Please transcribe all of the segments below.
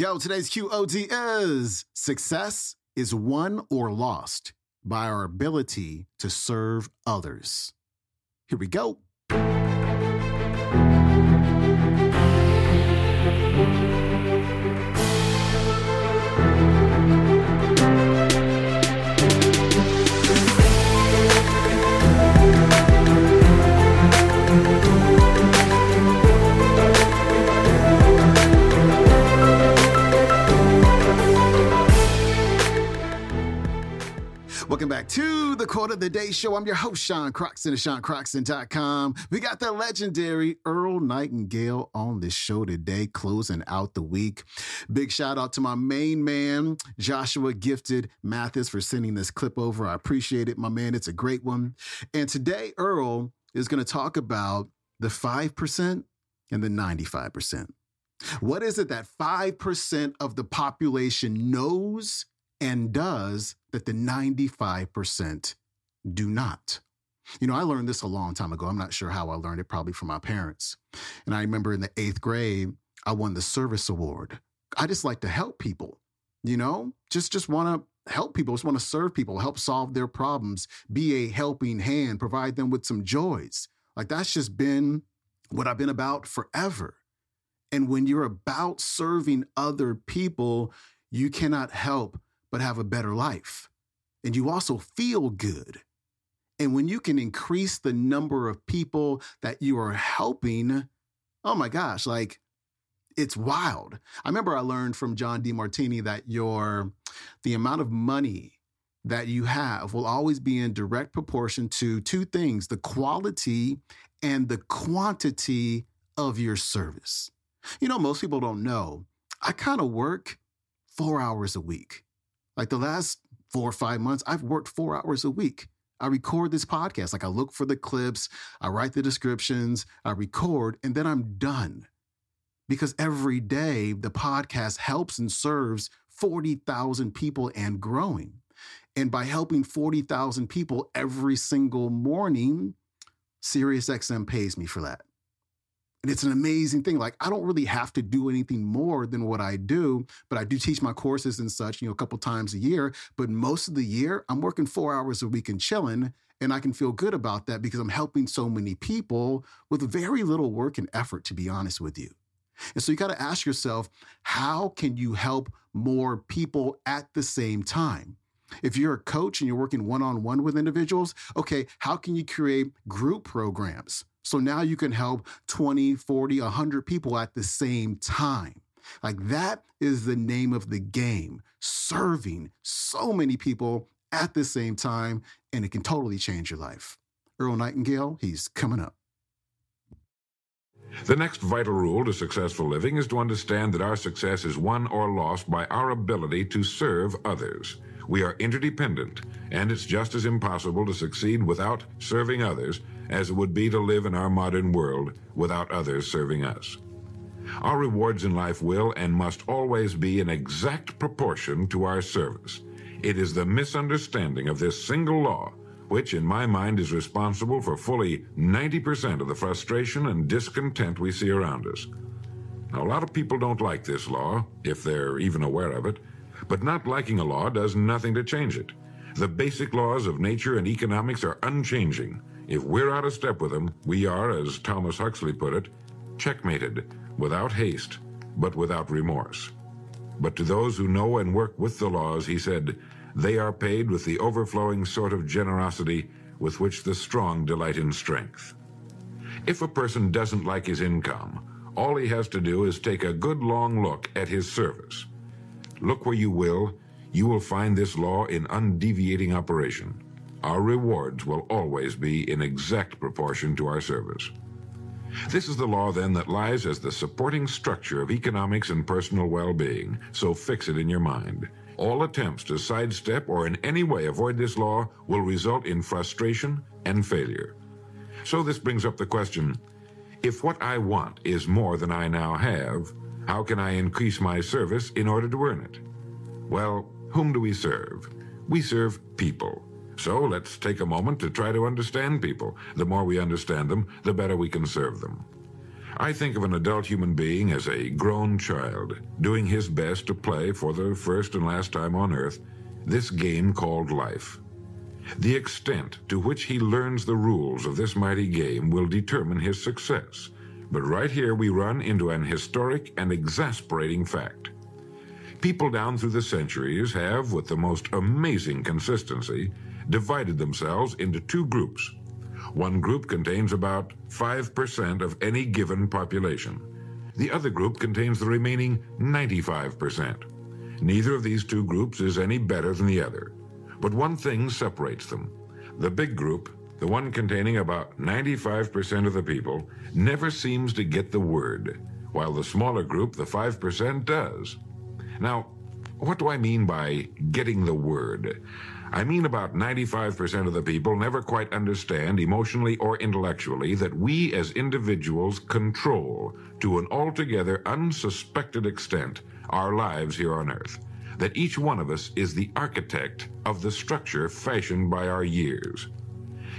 Yo, today's QOD is success is won or lost by our ability to serve others. Here we go. The Day Show. I'm your host, Sean Croxton of SeanCroxton.com. We got the legendary Earl Nightingale on the show today, closing out the week. Big shout out to my main man, Joshua Gifted Mathis, for sending this clip over. I appreciate it, my man. It's a great one. And today, Earl is going to talk about the 5% and the 95%. What is it that 5% of the population knows and does that the 95% do not. You know, I learned this a long time ago. I'm not sure how I learned it, probably from my parents. And I remember in the eighth grade, I won the service award. I just like to help people, you know, just just want to help people, just want to serve people, help solve their problems, be a helping hand, provide them with some joys. Like that's just been what I've been about forever. And when you're about serving other people, you cannot help but have a better life. And you also feel good. And when you can increase the number of people that you are helping, oh my gosh, like it's wild. I remember I learned from John Demartini that your the amount of money that you have will always be in direct proportion to two things, the quality and the quantity of your service. You know, most people don't know. I kind of work 4 hours a week. Like the last four or five months, I've worked four hours a week. I record this podcast. Like I look for the clips, I write the descriptions, I record, and then I'm done. Because every day the podcast helps and serves 40,000 people and growing. And by helping 40,000 people every single morning, SiriusXM pays me for that. And it's an amazing thing. Like I don't really have to do anything more than what I do, but I do teach my courses and such, you know, a couple times a year. But most of the year, I'm working four hours a week and chilling. And I can feel good about that because I'm helping so many people with very little work and effort, to be honest with you. And so you got to ask yourself, how can you help more people at the same time? If you're a coach and you're working one on one with individuals, okay, how can you create group programs? So now you can help 20, 40, 100 people at the same time. Like that is the name of the game, serving so many people at the same time, and it can totally change your life. Earl Nightingale, he's coming up. The next vital rule to successful living is to understand that our success is won or lost by our ability to serve others. We are interdependent, and it's just as impossible to succeed without serving others as it would be to live in our modern world without others serving us. Our rewards in life will and must always be in exact proportion to our service. It is the misunderstanding of this single law which, in my mind, is responsible for fully 90% of the frustration and discontent we see around us. Now, a lot of people don't like this law, if they're even aware of it, but not liking a law does nothing to change it. The basic laws of nature and economics are unchanging. If we're out of step with them, we are, as Thomas Huxley put it, checkmated, without haste, but without remorse. But to those who know and work with the laws, he said, they are paid with the overflowing sort of generosity with which the strong delight in strength. If a person doesn't like his income, all he has to do is take a good long look at his service. Look where you will, you will find this law in undeviating operation. Our rewards will always be in exact proportion to our service. This is the law, then, that lies as the supporting structure of economics and personal well being, so fix it in your mind. All attempts to sidestep or in any way avoid this law will result in frustration and failure. So, this brings up the question if what I want is more than I now have, how can I increase my service in order to earn it? Well, whom do we serve? We serve people. So let's take a moment to try to understand people. The more we understand them, the better we can serve them. I think of an adult human being as a grown child, doing his best to play for the first and last time on earth this game called life. The extent to which he learns the rules of this mighty game will determine his success. But right here we run into an historic and exasperating fact. People down through the centuries have, with the most amazing consistency, divided themselves into two groups. One group contains about 5% of any given population. The other group contains the remaining 95%. Neither of these two groups is any better than the other. But one thing separates them. The big group, the one containing about 95% of the people, never seems to get the word, while the smaller group, the 5%, does. Now, what do I mean by getting the word? I mean about 95% of the people never quite understand emotionally or intellectually that we as individuals control, to an altogether unsuspected extent, our lives here on earth. That each one of us is the architect of the structure fashioned by our years.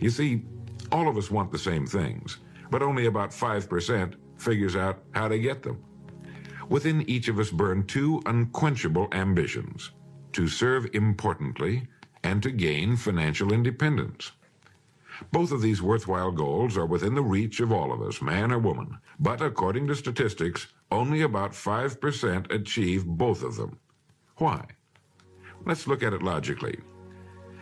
You see, all of us want the same things, but only about 5% figures out how to get them. Within each of us burn two unquenchable ambitions to serve importantly and to gain financial independence. Both of these worthwhile goals are within the reach of all of us, man or woman, but according to statistics, only about 5% achieve both of them. Why? Let's look at it logically.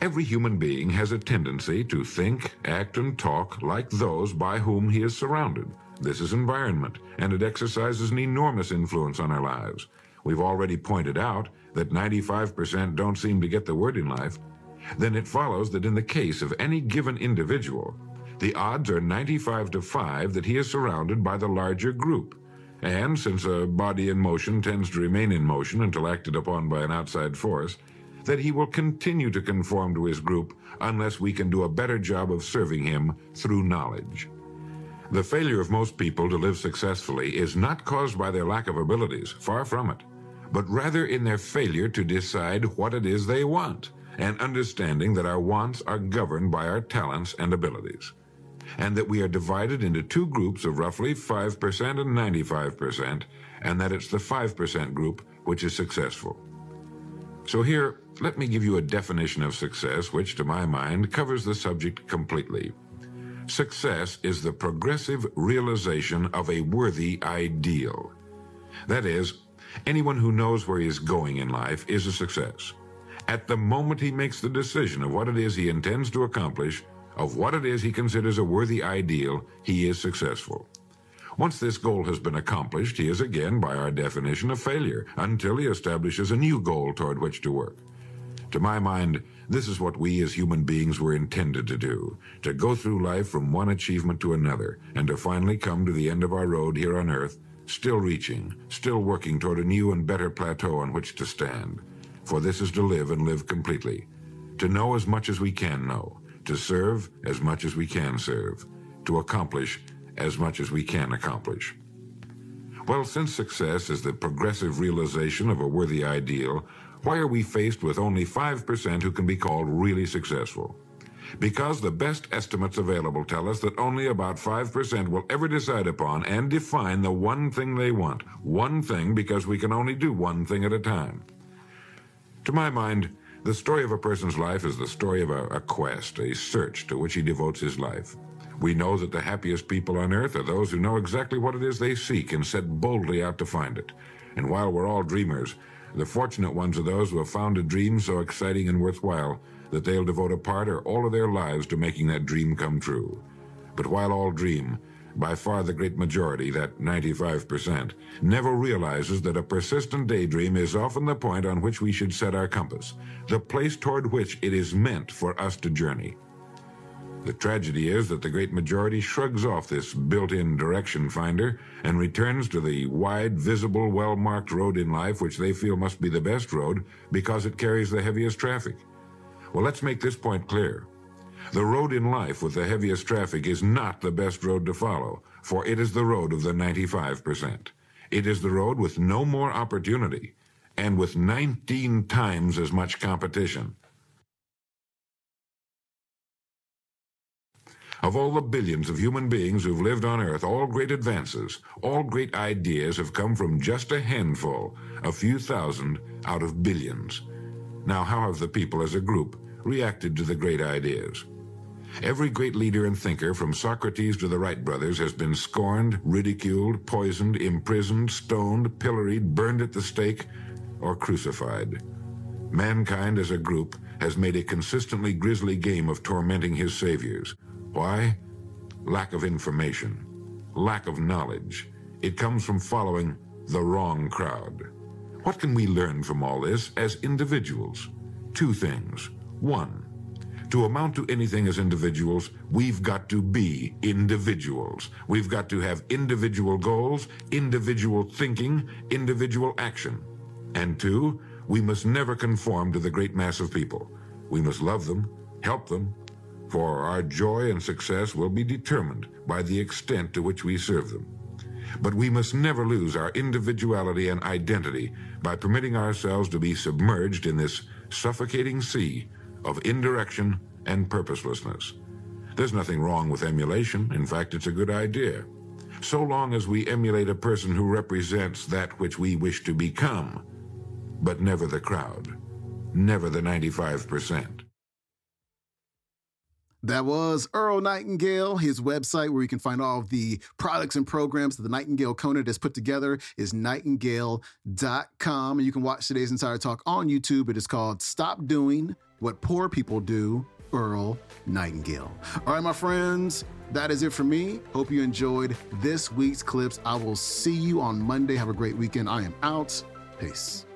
Every human being has a tendency to think, act, and talk like those by whom he is surrounded. This is environment, and it exercises an enormous influence on our lives. We've already pointed out that 95% don't seem to get the word in life. Then it follows that in the case of any given individual, the odds are 95 to 5 that he is surrounded by the larger group. And since a body in motion tends to remain in motion until acted upon by an outside force, that he will continue to conform to his group unless we can do a better job of serving him through knowledge. The failure of most people to live successfully is not caused by their lack of abilities, far from it, but rather in their failure to decide what it is they want, and understanding that our wants are governed by our talents and abilities, and that we are divided into two groups of roughly 5% and 95%, and that it's the 5% group which is successful. So here, let me give you a definition of success which, to my mind, covers the subject completely. Success is the progressive realization of a worthy ideal. That is, anyone who knows where he is going in life is a success. At the moment he makes the decision of what it is he intends to accomplish, of what it is he considers a worthy ideal, he is successful. Once this goal has been accomplished, he is again, by our definition, a failure until he establishes a new goal toward which to work. To my mind, this is what we as human beings were intended to do to go through life from one achievement to another, and to finally come to the end of our road here on earth, still reaching, still working toward a new and better plateau on which to stand. For this is to live and live completely, to know as much as we can know, to serve as much as we can serve, to accomplish as much as we can accomplish. Well, since success is the progressive realization of a worthy ideal, why are we faced with only 5% who can be called really successful? Because the best estimates available tell us that only about 5% will ever decide upon and define the one thing they want. One thing because we can only do one thing at a time. To my mind, the story of a person's life is the story of a, a, quest, a search to which he devotes his life. We know that the happiest people on earth are those who know exactly what it is they seek and set boldly out to find it. And while we're all dreamers, the fortunate ones are those who have found a dream so exciting and worthwhile that they'll devote a part or all of their lives to making that dream come true. But while all dream, by far the great majority, that 95%, never realizes that a persistent daydream is often the point on which we should set our compass, the place toward which it is meant for us to journey. The tragedy is that the great majority shrugs off this built-in direction finder and returns to the wide, visible, well-marked road in life which they feel must be the best road because it carries the heaviest traffic. Well, let's make this point clear. The road in life with the heaviest traffic is not the best road to follow, for it is the road of the 95%. It is the road with no more opportunity and with 19 times as much competition. Of all the billions of human beings who've lived on Earth, all great advances, all great ideas have come from just a handful, a few thousand out of billions. Now, how have the people as a group reacted to the great ideas? Every great leader and thinker, from Socrates to the Wright brothers, has been scorned, ridiculed, poisoned, imprisoned, stoned, pilloried, burned at the stake, or crucified. Mankind as a group has made a consistently grisly game of tormenting his saviors. Why? Lack of information, lack of knowledge. It comes from following the wrong crowd. What can we learn from all this as individuals? Two things. One, to amount to anything as individuals, we've got to be individuals. We've got to have individual goals, individual thinking, individual action. And two, we must never conform to the great mass of people. We must love them, help them, for our joy and success will be determined by the extent to which we serve them. But we must never lose our individuality and identity by permitting ourselves to be submerged in this suffocating sea of indirection and purposelessness. There's nothing wrong with emulation. In fact, it's a good idea. So long as we emulate a person who represents that which we wish to become, but never the crowd, never the 95%. That was Earl Nightingale. His website, where you can find all of the products and programs that the Nightingale Conant has put together, is nightingale.com. And you can watch today's entire talk on YouTube. It is called Stop Doing What Poor People Do, Earl Nightingale. All right, my friends, that is it for me. Hope you enjoyed this week's clips. I will see you on Monday. Have a great weekend. I am out. Peace.